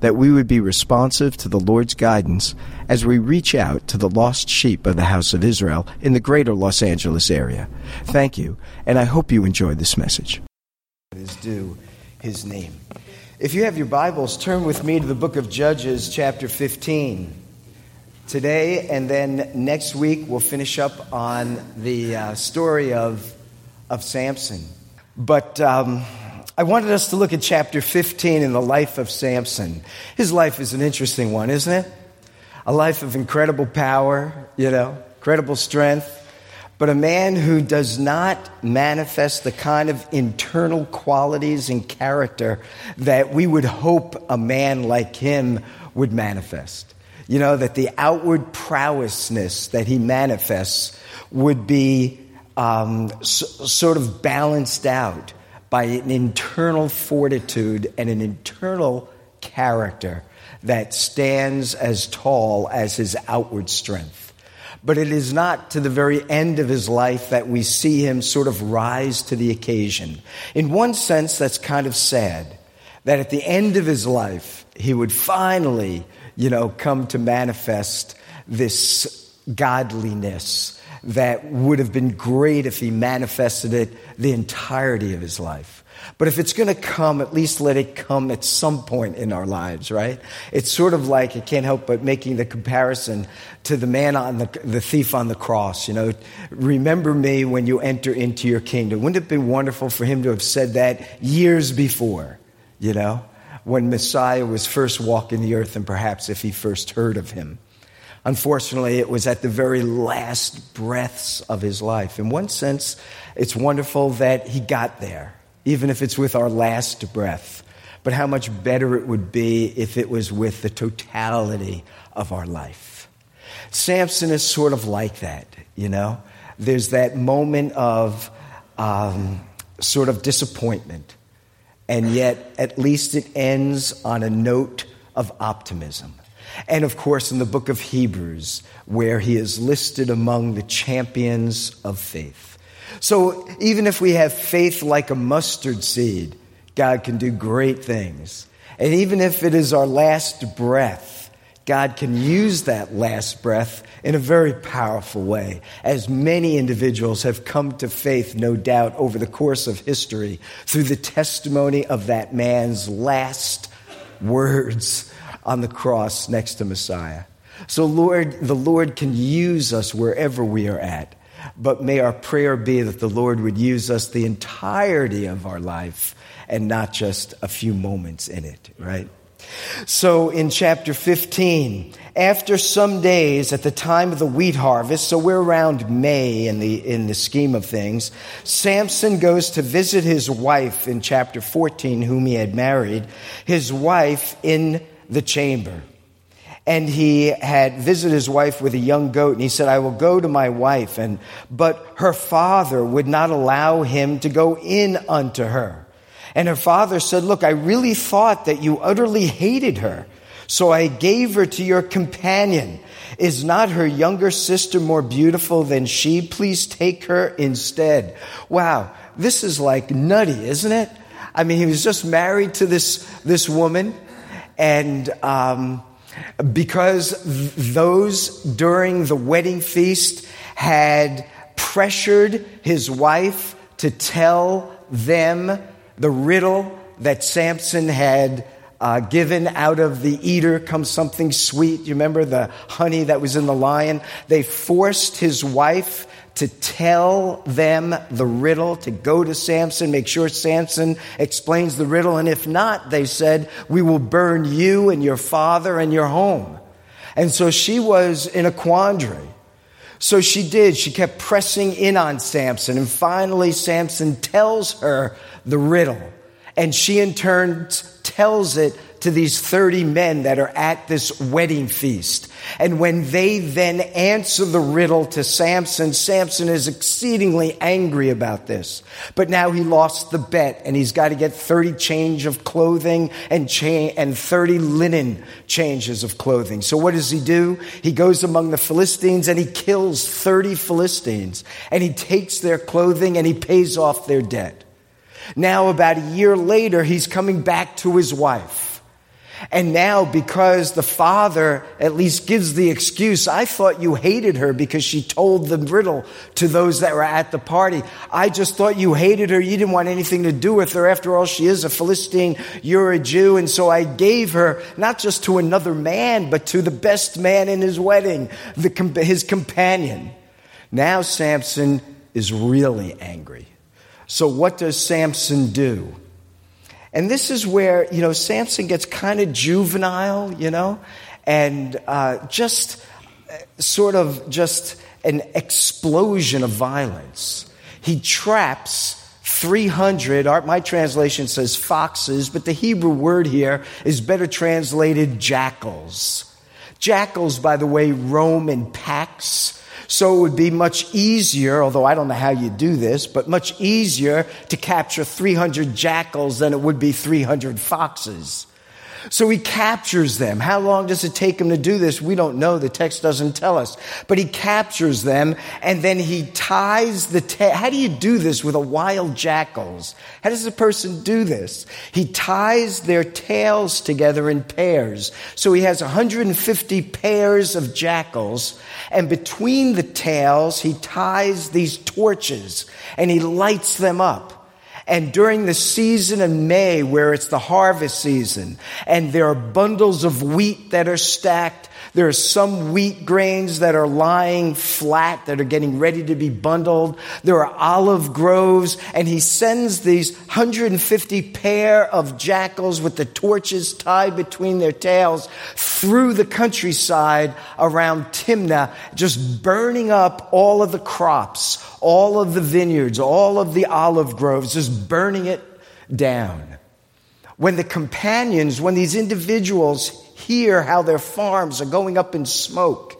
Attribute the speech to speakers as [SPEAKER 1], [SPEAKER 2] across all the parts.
[SPEAKER 1] that we would be responsive to the Lord's guidance as we reach out to the lost sheep of the house of Israel in the greater Los Angeles area. Thank you, and I hope you enjoyed this message. Is due his name. If you have your Bibles, turn with me to the book of Judges, chapter 15. Today and then next week, we'll finish up on the uh, story of, of Samson. But um, I wanted us to look at chapter 15 in the life of Samson. His life is an interesting one, isn't it? A life of incredible power, you know, incredible strength, but a man who does not manifest the kind of internal qualities and character that we would hope a man like him would manifest. You know, that the outward prowessness that he manifests would be um, sort of balanced out by an internal fortitude and an internal character that stands as tall as his outward strength. But it is not to the very end of his life that we see him sort of rise to the occasion. In one sense, that's kind of sad that at the end of his life, he would finally, you know, come to manifest this godliness that would have been great if he manifested it the entirety of his life. But if it's going to come, at least let it come at some point in our lives, right? It's sort of like, I can't help but making the comparison to the man on the, the thief on the cross, you know, remember me when you enter into your kingdom. Wouldn't it be wonderful for him to have said that years before, you know, when Messiah was first walking the earth and perhaps if he first heard of him? Unfortunately, it was at the very last breaths of his life. In one sense, it's wonderful that he got there, even if it's with our last breath. But how much better it would be if it was with the totality of our life. Samson is sort of like that, you know? There's that moment of um, sort of disappointment, and yet at least it ends on a note of optimism. And of course, in the book of Hebrews, where he is listed among the champions of faith. So even if we have faith like a mustard seed, God can do great things. And even if it is our last breath, God can use that last breath in a very powerful way, as many individuals have come to faith, no doubt, over the course of history through the testimony of that man's last words on the cross next to Messiah. So, Lord, the Lord can use us wherever we are at. But may our prayer be that the Lord would use us the entirety of our life and not just a few moments in it, right? So in chapter 15, after some days at the time of the wheat harvest, so we're around May in the, in the scheme of things, Samson goes to visit his wife in chapter 14, whom he had married, his wife in the chamber. And he had visited his wife with a young goat, and he said, I will go to my wife. And, but her father would not allow him to go in unto her. And her father said, Look, I really thought that you utterly hated her. So I gave her to your companion. Is not her younger sister more beautiful than she? Please take her instead. Wow, this is like nutty, isn't it? I mean, he was just married to this, this woman and um, because those during the wedding feast had pressured his wife to tell them the riddle that Samson had uh, given out of the eater comes something sweet. You remember the honey that was in the lion? They forced his wife to tell them the riddle, to go to Samson, make sure Samson explains the riddle. And if not, they said, we will burn you and your father and your home. And so she was in a quandary. So she did. She kept pressing in on Samson. And finally, Samson tells her the riddle. And she in turn tells it to these 30 men that are at this wedding feast. And when they then answer the riddle to Samson, Samson is exceedingly angry about this. But now he lost the bet and he's got to get 30 change of clothing and cha- and 30 linen changes of clothing. So what does he do? He goes among the Philistines and he kills 30 Philistines and he takes their clothing and he pays off their debt. Now about a year later, he's coming back to his wife. And now, because the father at least gives the excuse, I thought you hated her because she told the riddle to those that were at the party. I just thought you hated her. You didn't want anything to do with her. After all, she is a Philistine. You're a Jew. And so I gave her not just to another man, but to the best man in his wedding, the, his companion. Now Samson is really angry. So what does Samson do? And this is where, you know, Samson gets kind of juvenile, you know, and uh, just uh, sort of just an explosion of violence. He traps 300, my translation says foxes, but the Hebrew word here is better translated jackals. Jackals, by the way, roam in packs. So it would be much easier, although I don't know how you do this, but much easier to capture 300 jackals than it would be 300 foxes. So he captures them. How long does it take him to do this? We don't know. The text doesn't tell us. But he captures them and then he ties the tail. How do you do this with a wild jackals? How does a person do this? He ties their tails together in pairs. So he has 150 pairs of jackals and between the tails he ties these torches and he lights them up. And during the season of May, where it's the harvest season, and there are bundles of wheat that are stacked there are some wheat grains that are lying flat that are getting ready to be bundled. There are olive groves and he sends these 150 pair of jackals with the torches tied between their tails through the countryside around Timnah, just burning up all of the crops, all of the vineyards, all of the olive groves, just burning it down. When the companions, when these individuals hear how their farms are going up in smoke.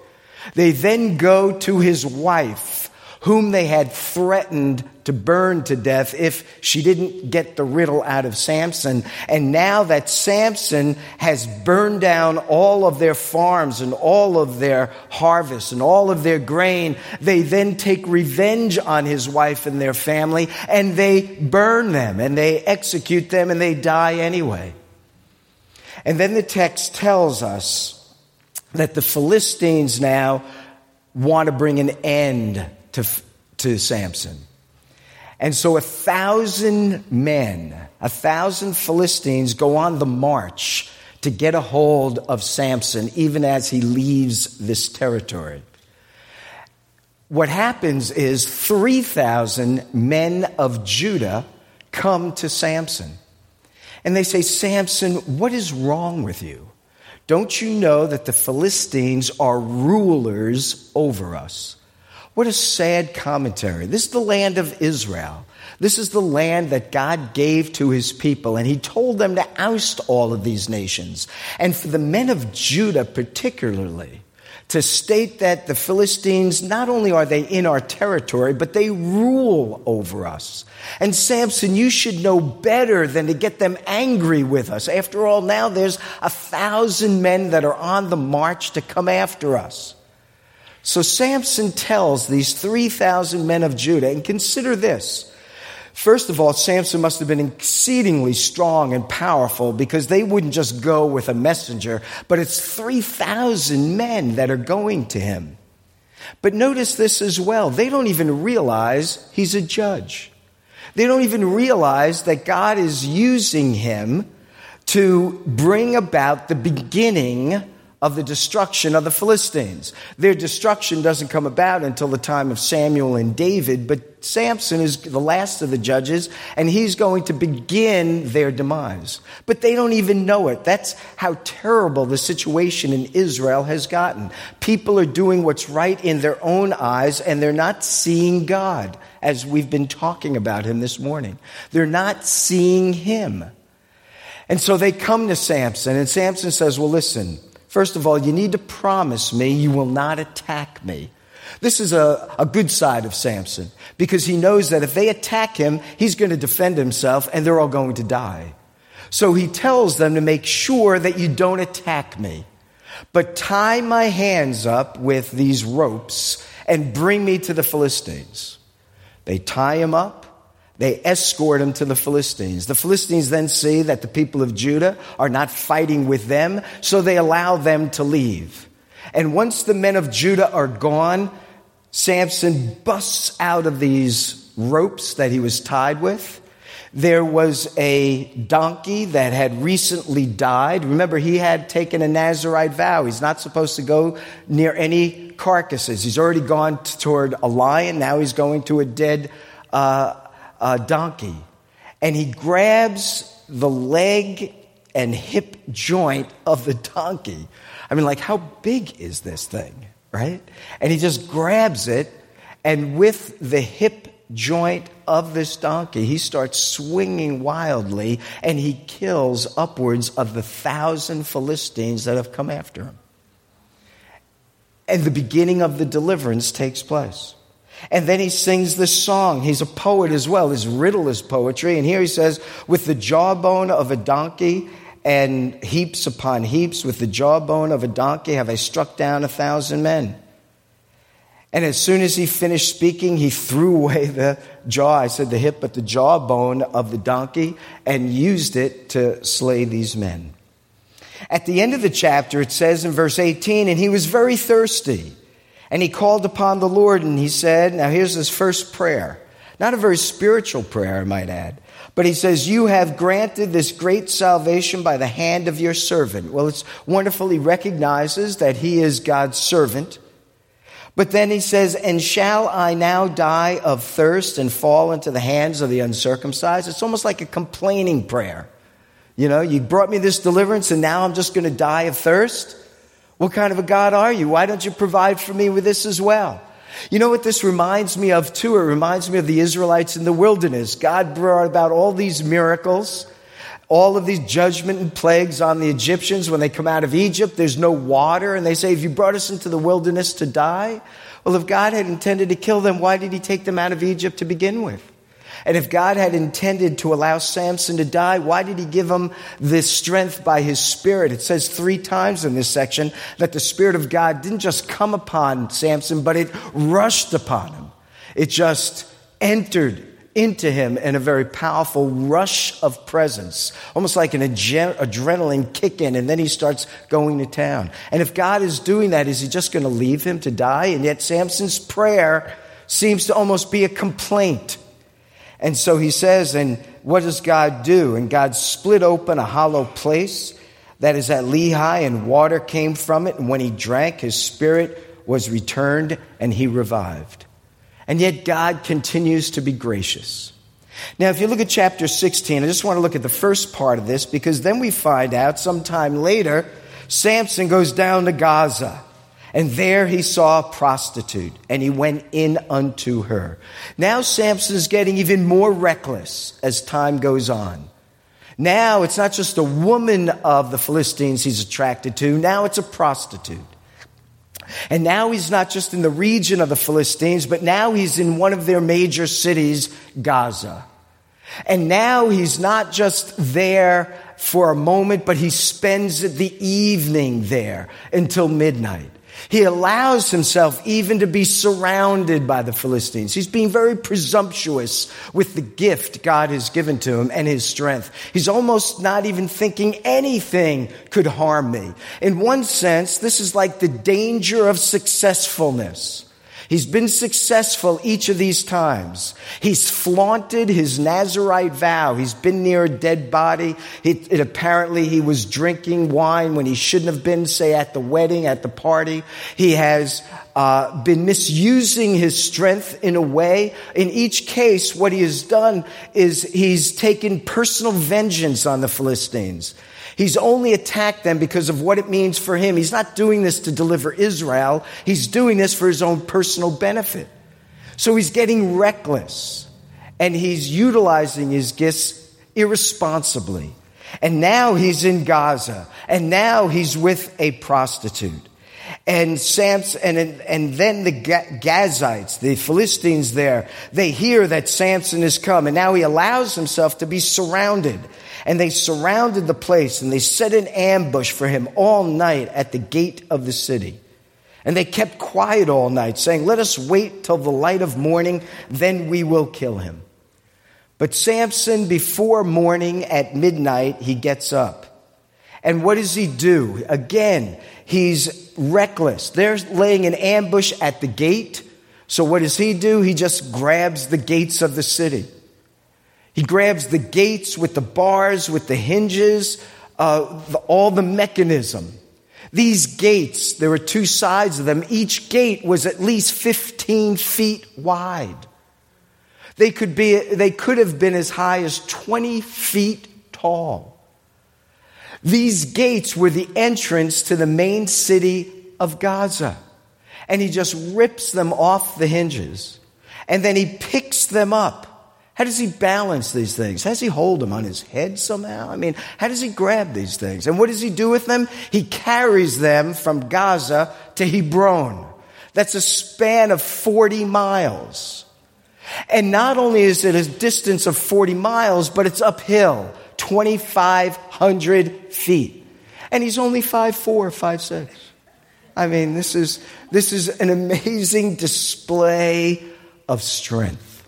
[SPEAKER 1] They then go to his wife, whom they had threatened to burn to death if she didn't get the riddle out of Samson. And now that Samson has burned down all of their farms and all of their harvests and all of their grain, they then take revenge on his wife and their family and they burn them and they execute them and they die anyway. And then the text tells us that the Philistines now want to bring an end to, to Samson. And so a thousand men, a thousand Philistines go on the march to get a hold of Samson, even as he leaves this territory. What happens is 3,000 men of Judah come to Samson. And they say, Samson, what is wrong with you? Don't you know that the Philistines are rulers over us? What a sad commentary. This is the land of Israel. This is the land that God gave to his people, and he told them to oust all of these nations. And for the men of Judah, particularly, to state that the Philistines, not only are they in our territory, but they rule over us. And Samson, you should know better than to get them angry with us. After all, now there's a thousand men that are on the march to come after us. So Samson tells these 3,000 men of Judah, and consider this. First of all, Samson must have been exceedingly strong and powerful because they wouldn't just go with a messenger, but it's 3,000 men that are going to him. But notice this as well. They don't even realize he's a judge. They don't even realize that God is using him to bring about the beginning of the destruction of the Philistines. Their destruction doesn't come about until the time of Samuel and David, but Samson is the last of the judges, and he's going to begin their demise. But they don't even know it. That's how terrible the situation in Israel has gotten. People are doing what's right in their own eyes, and they're not seeing God, as we've been talking about him this morning. They're not seeing him. And so they come to Samson, and Samson says, Well, listen, First of all, you need to promise me you will not attack me. This is a, a good side of Samson because he knows that if they attack him, he's going to defend himself and they're all going to die. So he tells them to make sure that you don't attack me, but tie my hands up with these ropes and bring me to the Philistines. They tie him up they escort him to the Philistines. The Philistines then see that the people of Judah are not fighting with them, so they allow them to leave. And once the men of Judah are gone, Samson busts out of these ropes that he was tied with. There was a donkey that had recently died. Remember, he had taken a Nazarite vow. He's not supposed to go near any carcasses. He's already gone toward a lion. Now he's going to a dead uh, uh, donkey and he grabs the leg and hip joint of the donkey. I mean, like, how big is this thing, right? And he just grabs it, and with the hip joint of this donkey, he starts swinging wildly, and he kills upwards of the thousand Philistines that have come after him. And the beginning of the deliverance takes place. And then he sings this song. He's a poet as well. His riddle is poetry. And here he says, with the jawbone of a donkey and heaps upon heaps, with the jawbone of a donkey have I struck down a thousand men. And as soon as he finished speaking, he threw away the jaw, I said the hip, but the jawbone of the donkey and used it to slay these men. At the end of the chapter, it says in verse 18, and he was very thirsty. And he called upon the Lord and he said, Now here's his first prayer. Not a very spiritual prayer, I might add. But he says, You have granted this great salvation by the hand of your servant. Well, it's wonderful. He recognizes that he is God's servant. But then he says, And shall I now die of thirst and fall into the hands of the uncircumcised? It's almost like a complaining prayer. You know, you brought me this deliverance and now I'm just going to die of thirst. What kind of a God are you? Why don't you provide for me with this as well? You know what this reminds me of too? It reminds me of the Israelites in the wilderness. God brought about all these miracles, all of these judgment and plagues on the Egyptians when they come out of Egypt. There's no water, and they say, If you brought us into the wilderness to die, well, if God had intended to kill them, why did he take them out of Egypt to begin with? And if God had intended to allow Samson to die, why did he give him this strength by his spirit? It says three times in this section that the spirit of God didn't just come upon Samson, but it rushed upon him. It just entered into him in a very powerful rush of presence, almost like an adrenaline kick in, and then he starts going to town. And if God is doing that, is he just going to leave him to die? And yet Samson's prayer seems to almost be a complaint. And so he says, and what does God do? And God split open a hollow place that is at Lehi, and water came from it. And when he drank, his spirit was returned and he revived. And yet God continues to be gracious. Now, if you look at chapter 16, I just want to look at the first part of this because then we find out sometime later, Samson goes down to Gaza. And there he saw a prostitute, and he went in unto her. Now Samson is getting even more reckless as time goes on. Now it's not just a woman of the Philistines he's attracted to, now it's a prostitute. And now he's not just in the region of the Philistines, but now he's in one of their major cities, Gaza. And now he's not just there for a moment, but he spends the evening there until midnight. He allows himself even to be surrounded by the Philistines. He's being very presumptuous with the gift God has given to him and his strength. He's almost not even thinking anything could harm me. In one sense, this is like the danger of successfulness. He's been successful each of these times. He's flaunted his Nazarite vow. He's been near a dead body. It, it, apparently he was drinking wine when he shouldn't have been, say at the wedding, at the party. He has uh, been misusing his strength in a way. In each case, what he has done is he's taken personal vengeance on the Philistines. He's only attacked them because of what it means for him. He's not doing this to deliver Israel. He's doing this for his own personal benefit. So he's getting reckless and he's utilizing his gifts irresponsibly. And now he's in Gaza and now he's with a prostitute. And Samson, and, and then the Gazites, the Philistines there, they hear that Samson has come and now he allows himself to be surrounded and they surrounded the place and they set an ambush for him all night at the gate of the city. And they kept quiet all night, saying, Let us wait till the light of morning, then we will kill him. But Samson, before morning at midnight, he gets up. And what does he do? Again, he's reckless. They're laying an ambush at the gate. So what does he do? He just grabs the gates of the city. He grabs the gates with the bars, with the hinges, uh, the, all the mechanism. These gates, there were two sides of them. Each gate was at least 15 feet wide. They could, be, they could have been as high as 20 feet tall. These gates were the entrance to the main city of Gaza. And he just rips them off the hinges. And then he picks them up how does he balance these things? How does he hold them on his head somehow? I mean, how does he grab these things? And what does he do with them? He carries them from Gaza to Hebron. That's a span of 40 miles. And not only is it a distance of 40 miles, but it's uphill, 2,500 feet. And he's only 5'4, 5'6. I mean, this is, this is an amazing display of strength.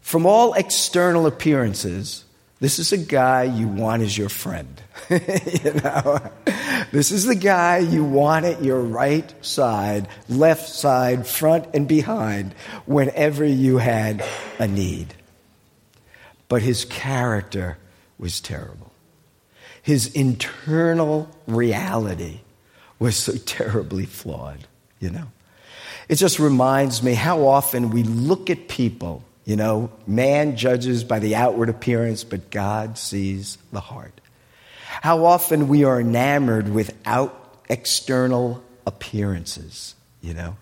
[SPEAKER 1] From all external appearances, this is a guy you want as your friend. you know, this is the guy you want at your right side, left side, front and behind whenever you had a need. But his character was terrible. His internal reality was so terribly flawed, you know. It just reminds me how often we look at people you know, man judges by the outward appearance, but God sees the heart. How often we are enamored with without external appearances, you know.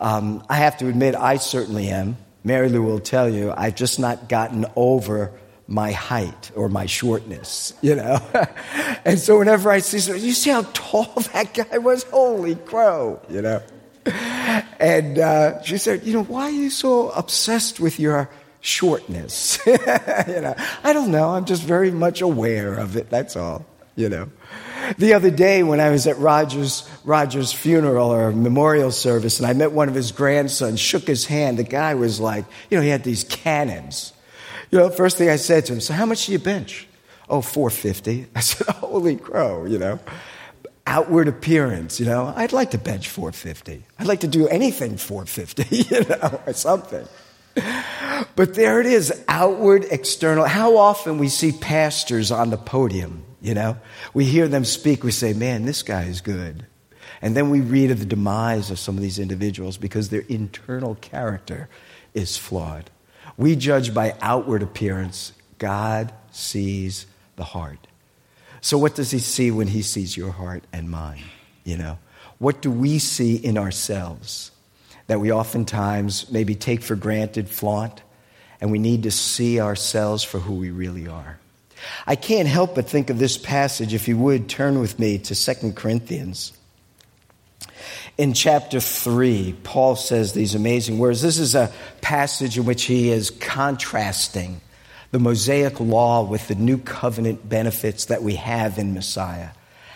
[SPEAKER 1] Um, I have to admit, I certainly am. Mary Lou will tell you, I've just not gotten over my height or my shortness, you know. and so whenever I see you see how tall that guy was? Holy crow, you know. And uh, she said, You know, why are you so obsessed with your shortness? you know, I don't know. I'm just very much aware of it. That's all, you know. The other day, when I was at Roger's, Roger's funeral or memorial service, and I met one of his grandsons, shook his hand, the guy was like, you know, he had these cannons. You know, first thing I said to him, so how much do you bench? Oh, 450. I said, holy crow, you know outward appearance, you know. I'd like to bench 450. I'd like to do anything 450, you know, or something. But there it is, outward, external. How often we see pastors on the podium, you know? We hear them speak, we say, man, this guy is good. And then we read of the demise of some of these individuals because their internal character is flawed. We judge by outward appearance, God sees the heart. So, what does he see when he sees your heart and mine? You know, what do we see in ourselves that we oftentimes maybe take for granted, flaunt, and we need to see ourselves for who we really are? I can't help but think of this passage. If you would turn with me to 2 Corinthians. In chapter 3, Paul says these amazing words. This is a passage in which he is contrasting the Mosaic law with the new covenant benefits that we have in Messiah.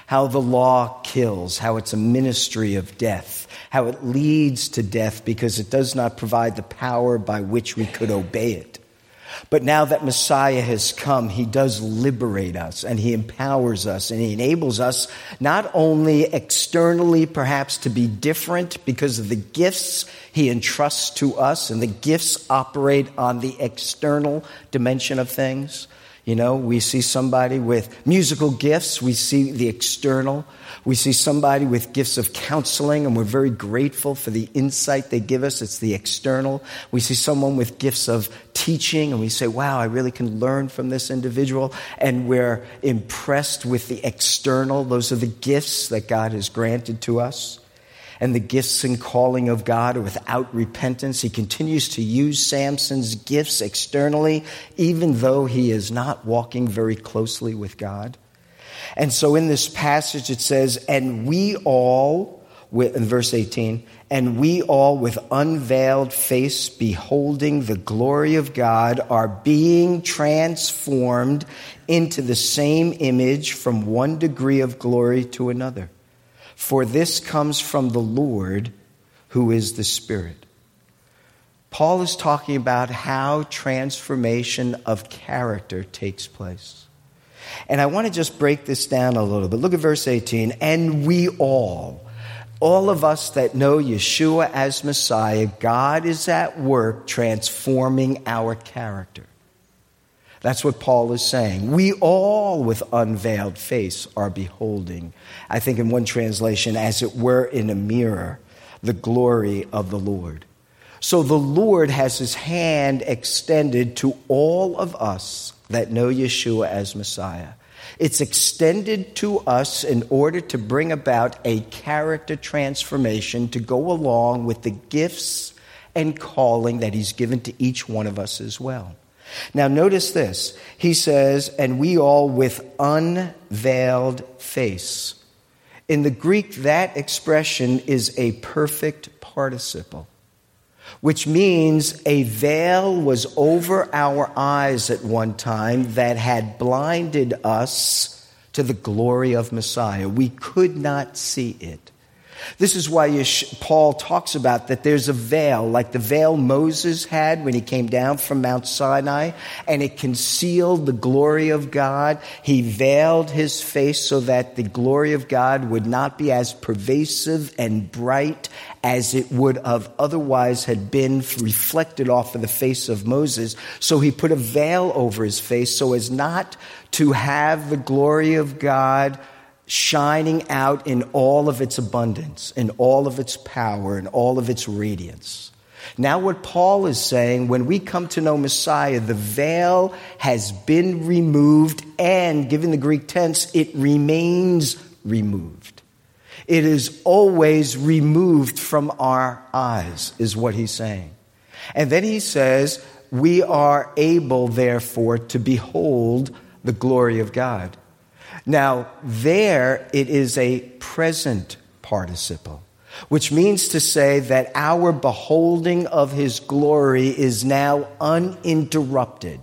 [SPEAKER 1] How the law kills, how it's a ministry of death, how it leads to death because it does not provide the power by which we could obey it. But now that Messiah has come, he does liberate us and he empowers us and he enables us not only externally perhaps to be different because of the gifts he entrusts to us and the gifts operate on the external dimension of things. You know, we see somebody with musical gifts, we see the external. We see somebody with gifts of counseling, and we're very grateful for the insight they give us. It's the external. We see someone with gifts of teaching, and we say, wow, I really can learn from this individual. And we're impressed with the external. Those are the gifts that God has granted to us. And the gifts and calling of God without repentance. He continues to use Samson's gifts externally, even though he is not walking very closely with God. And so in this passage it says, and we all, in verse 18, and we all with unveiled face beholding the glory of God are being transformed into the same image from one degree of glory to another. For this comes from the Lord who is the Spirit. Paul is talking about how transformation of character takes place. And I want to just break this down a little bit. Look at verse 18. And we all, all of us that know Yeshua as Messiah, God is at work transforming our character. That's what Paul is saying. We all, with unveiled face, are beholding, I think in one translation, as it were in a mirror, the glory of the Lord. So the Lord has his hand extended to all of us that know Yeshua as Messiah. It's extended to us in order to bring about a character transformation to go along with the gifts and calling that He's given to each one of us as well. Now, notice this. He says, and we all with unveiled face. In the Greek, that expression is a perfect participle which means a veil was over our eyes at one time that had blinded us to the glory of Messiah. We could not see it. This is why Paul talks about that there's a veil, like the veil Moses had when he came down from Mount Sinai, and it concealed the glory of God. He veiled his face so that the glory of God would not be as pervasive and bright as it would have otherwise had been reflected off of the face of Moses. So he put a veil over his face so as not to have the glory of God shining out in all of its abundance, in all of its power, in all of its radiance. Now, what Paul is saying, when we come to know Messiah, the veil has been removed, and given the Greek tense, it remains removed. It is always removed from our eyes, is what he's saying. And then he says, We are able, therefore, to behold the glory of God. Now, there it is a present participle, which means to say that our beholding of his glory is now uninterrupted.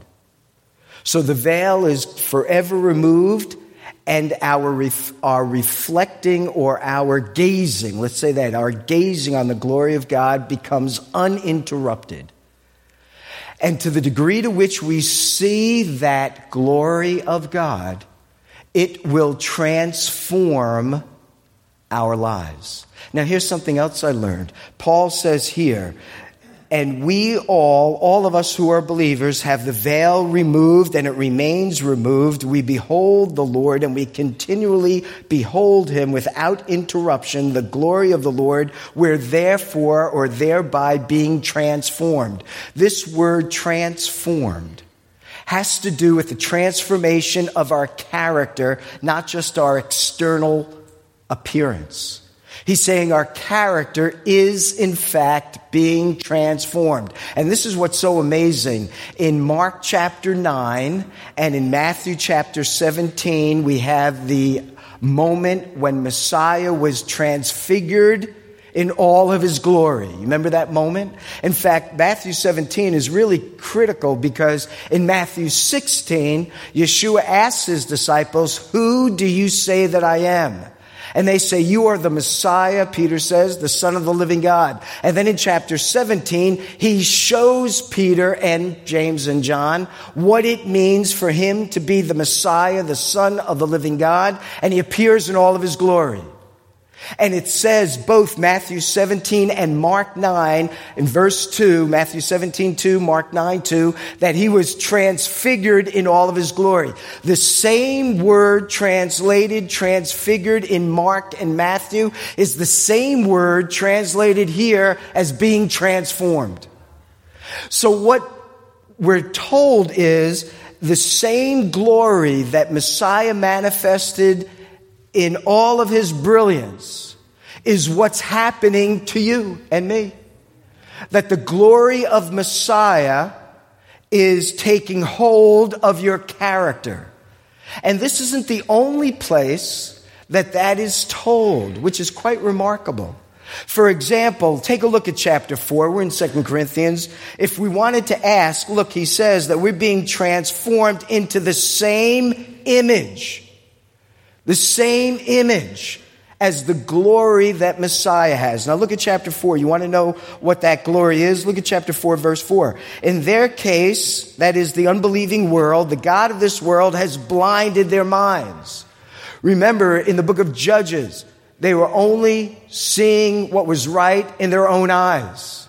[SPEAKER 1] So the veil is forever removed, and our, ref- our reflecting or our gazing, let's say that, our gazing on the glory of God becomes uninterrupted. And to the degree to which we see that glory of God, it will transform our lives. Now, here's something else I learned. Paul says here, and we all, all of us who are believers, have the veil removed and it remains removed. We behold the Lord and we continually behold him without interruption, the glory of the Lord. We're therefore or thereby being transformed. This word transformed has to do with the transformation of our character, not just our external appearance. He's saying our character is in fact being transformed. And this is what's so amazing. In Mark chapter 9 and in Matthew chapter 17, we have the moment when Messiah was transfigured in all of his glory. You Remember that moment? In fact, Matthew 17 is really critical because in Matthew 16, Yeshua asks his disciples, Who do you say that I am? And they say, You are the Messiah, Peter says, the Son of the living God. And then in chapter 17, he shows Peter and James and John what it means for him to be the Messiah, the Son of the living God. And he appears in all of his glory. And it says both Matthew 17 and Mark 9 in verse 2, Matthew 17, 2, Mark 9, 2, that he was transfigured in all of his glory. The same word translated, transfigured in Mark and Matthew is the same word translated here as being transformed. So what we're told is the same glory that Messiah manifested in all of his brilliance is what's happening to you and me. That the glory of Messiah is taking hold of your character. And this isn't the only place that that is told, which is quite remarkable. For example, take a look at chapter 4. We're in 2 Corinthians. If we wanted to ask, look, he says that we're being transformed into the same image the same image as the glory that Messiah has. Now look at chapter 4. You want to know what that glory is? Look at chapter 4, verse 4. In their case, that is the unbelieving world, the God of this world has blinded their minds. Remember, in the book of Judges, they were only seeing what was right in their own eyes.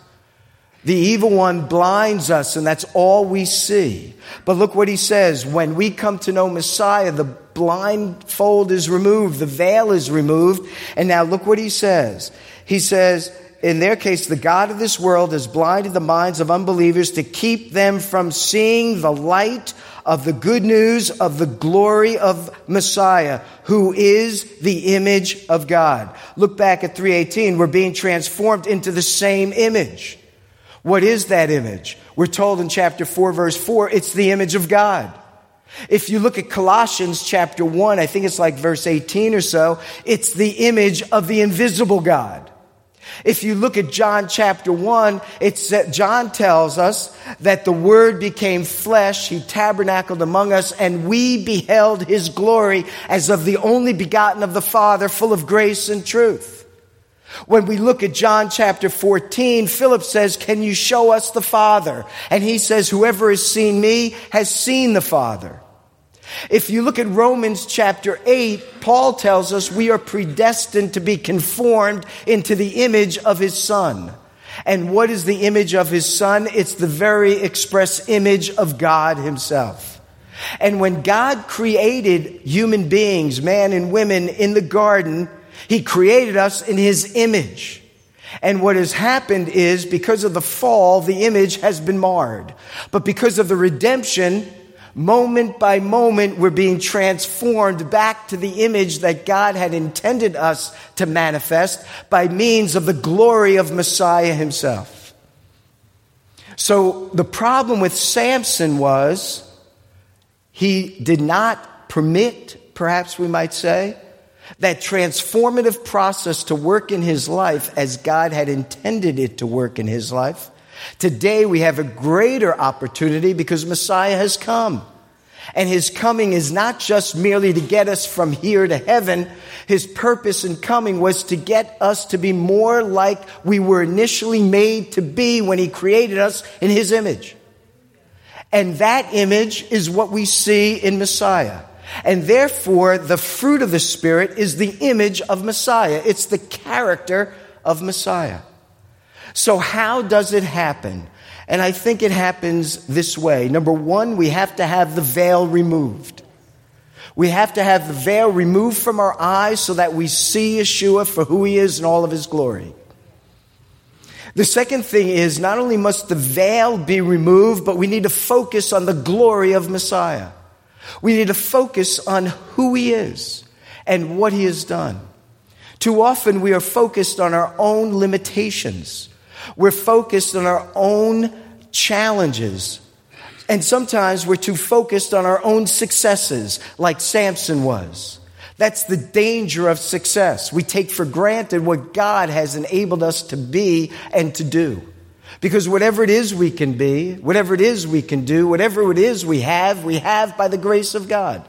[SPEAKER 1] The evil one blinds us, and that's all we see. But look what he says. When we come to know Messiah, the blindfold is removed, the veil is removed. And now look what he says. He says, in their case, the God of this world has blinded the minds of unbelievers to keep them from seeing the light of the good news of the glory of Messiah, who is the image of God. Look back at 318. We're being transformed into the same image. What is that image? We're told in chapter 4, verse 4, it's the image of God. If you look at Colossians chapter 1, I think it's like verse 18 or so, it's the image of the invisible God. If you look at John chapter 1, it's that John tells us that the Word became flesh, He tabernacled among us, and we beheld His glory as of the only begotten of the Father, full of grace and truth. When we look at John chapter 14, Philip says, Can you show us the Father? And he says, Whoever has seen me has seen the Father. If you look at Romans chapter 8, Paul tells us we are predestined to be conformed into the image of his Son. And what is the image of his Son? It's the very express image of God himself. And when God created human beings, man and women in the garden, he created us in His image. And what has happened is because of the fall, the image has been marred. But because of the redemption, moment by moment, we're being transformed back to the image that God had intended us to manifest by means of the glory of Messiah himself. So the problem with Samson was he did not permit, perhaps we might say, that transformative process to work in his life as God had intended it to work in his life. Today we have a greater opportunity because Messiah has come. And his coming is not just merely to get us from here to heaven. His purpose in coming was to get us to be more like we were initially made to be when he created us in his image. And that image is what we see in Messiah. And therefore, the fruit of the Spirit is the image of Messiah. It's the character of Messiah. So, how does it happen? And I think it happens this way. Number one, we have to have the veil removed. We have to have the veil removed from our eyes so that we see Yeshua for who he is and all of his glory. The second thing is not only must the veil be removed, but we need to focus on the glory of Messiah. We need to focus on who He is and what He has done. Too often we are focused on our own limitations. We're focused on our own challenges. And sometimes we're too focused on our own successes, like Samson was. That's the danger of success. We take for granted what God has enabled us to be and to do. Because whatever it is we can be, whatever it is we can do, whatever it is we have, we have by the grace of God.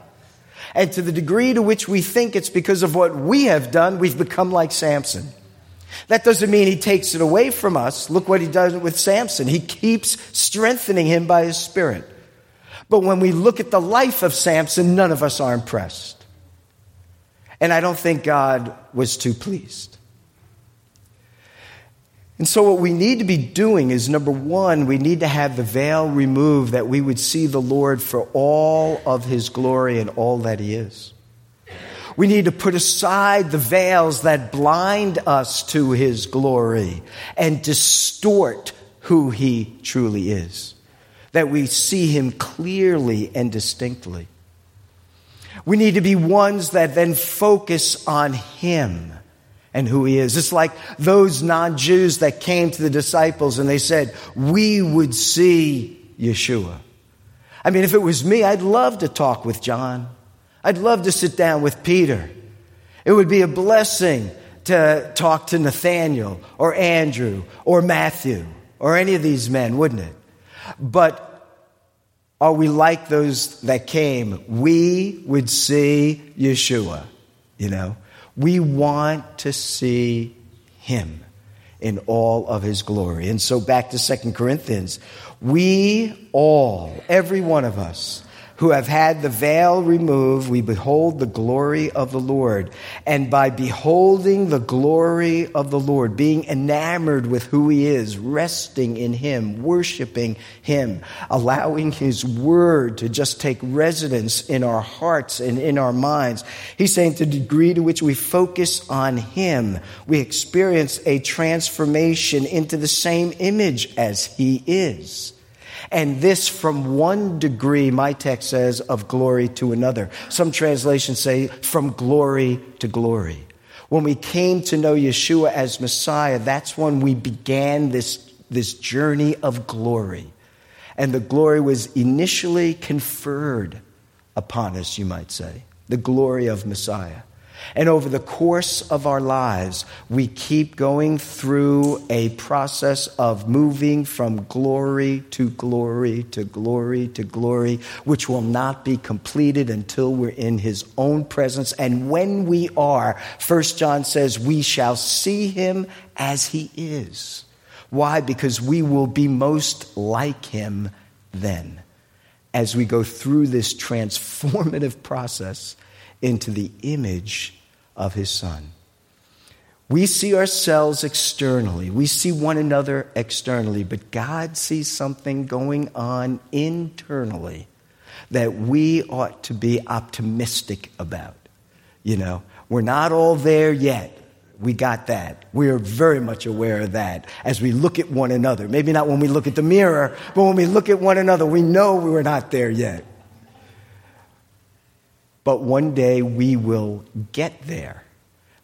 [SPEAKER 1] And to the degree to which we think it's because of what we have done, we've become like Samson. That doesn't mean he takes it away from us. Look what he does with Samson. He keeps strengthening him by his spirit. But when we look at the life of Samson, none of us are impressed. And I don't think God was too pleased. And so, what we need to be doing is number one, we need to have the veil removed that we would see the Lord for all of his glory and all that he is. We need to put aside the veils that blind us to his glory and distort who he truly is, that we see him clearly and distinctly. We need to be ones that then focus on him and who he is. It's like those non Jews that came to the disciples and they said, We would see Yeshua. I mean, if it was me, I'd love to talk with John. I'd love to sit down with Peter. It would be a blessing to talk to Nathaniel or Andrew or Matthew or any of these men, wouldn't it? But are we like those that came? We would see Yeshua, you know? We want to see him in all of his glory. And so back to Second Corinthians, we all, every one of us, who have had the veil removed, we behold the glory of the Lord. And by beholding the glory of the Lord, being enamored with who He is, resting in Him, worshiping Him, allowing His Word to just take residence in our hearts and in our minds, He's saying to the degree to which we focus on Him, we experience a transformation into the same image as He is. And this from one degree, my text says, of glory to another. Some translations say from glory to glory. When we came to know Yeshua as Messiah, that's when we began this, this journey of glory. And the glory was initially conferred upon us, you might say. The glory of Messiah. And over the course of our lives, we keep going through a process of moving from glory to glory to glory to glory, which will not be completed until we're in his own presence. And when we are, First John says, we shall see him as he is. Why? Because we will be most like him then as we go through this transformative process into the image of his son. We see ourselves externally, we see one another externally, but God sees something going on internally that we ought to be optimistic about. You know, we're not all there yet. We got that. We're very much aware of that as we look at one another. Maybe not when we look at the mirror, but when we look at one another, we know we were not there yet. But one day we will get there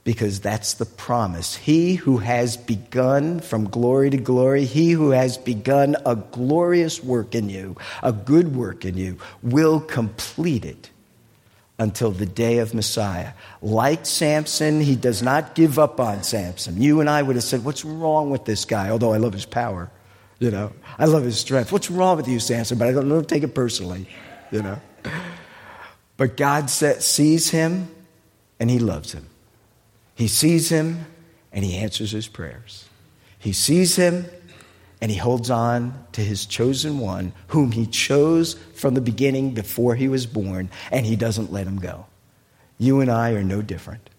[SPEAKER 1] because that's the promise. He who has begun from glory to glory, he who has begun a glorious work in you, a good work in you, will complete it until the day of Messiah. Like Samson, he does not give up on Samson. You and I would have said, What's wrong with this guy? Although I love his power, you know, I love his strength. What's wrong with you, Samson? But I don't, don't take it personally, you know. But God sees him and he loves him. He sees him and he answers his prayers. He sees him and he holds on to his chosen one, whom he chose from the beginning before he was born, and he doesn't let him go. You and I are no different.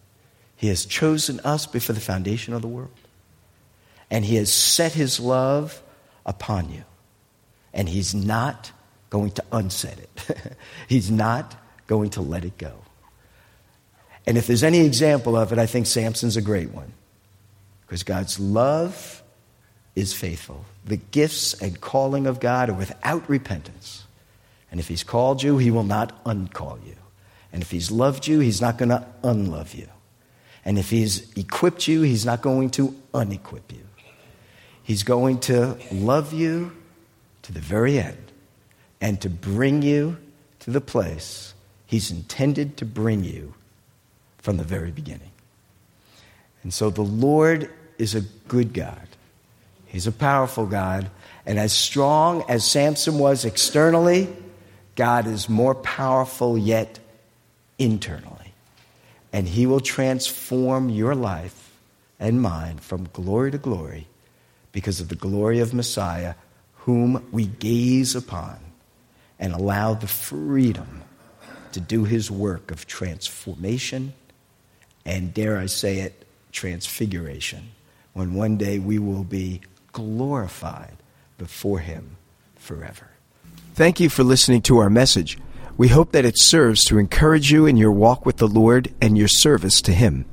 [SPEAKER 1] He has chosen us before the foundation of the world, and he has set his love upon you, and he's not going to unset it. he's not going to let it go. And if there's any example of it, I think Samson's a great one. Because God's love is faithful. The gifts and calling of God are without repentance. And if He's called you, He will not uncall you. And if He's loved you, He's not going to unlove you. And if He's equipped you, He's not going to unequip you. He's going to love you to the very end and to bring you to the place He's intended to bring you from the very beginning. And so the Lord is a good God. He's a powerful God. And as strong as Samson was externally, God is more powerful yet internally. And He will transform your life and mine from glory to glory because of the glory of Messiah, whom we gaze upon and allow the freedom to do His work of transformation and, dare I say it, transfiguration, when one day we will be glorified before Him forever. Thank you for listening to our message. We hope that it serves to encourage you in your walk with the Lord and your service to Him.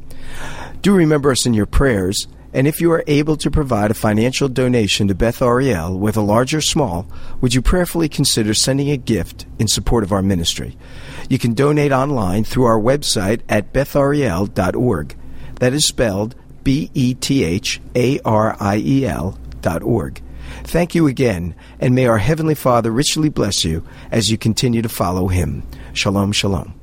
[SPEAKER 1] Do remember us in your prayers, and if you are able to provide a financial donation to Beth Ariel, whether large or small, would you prayerfully consider sending a gift in support of our ministry? You can donate online through our website at bethariel.org. That is spelled B E T H A R I E L dot org. Thank you again, and may our Heavenly Father richly bless you as you continue to follow Him. Shalom, shalom.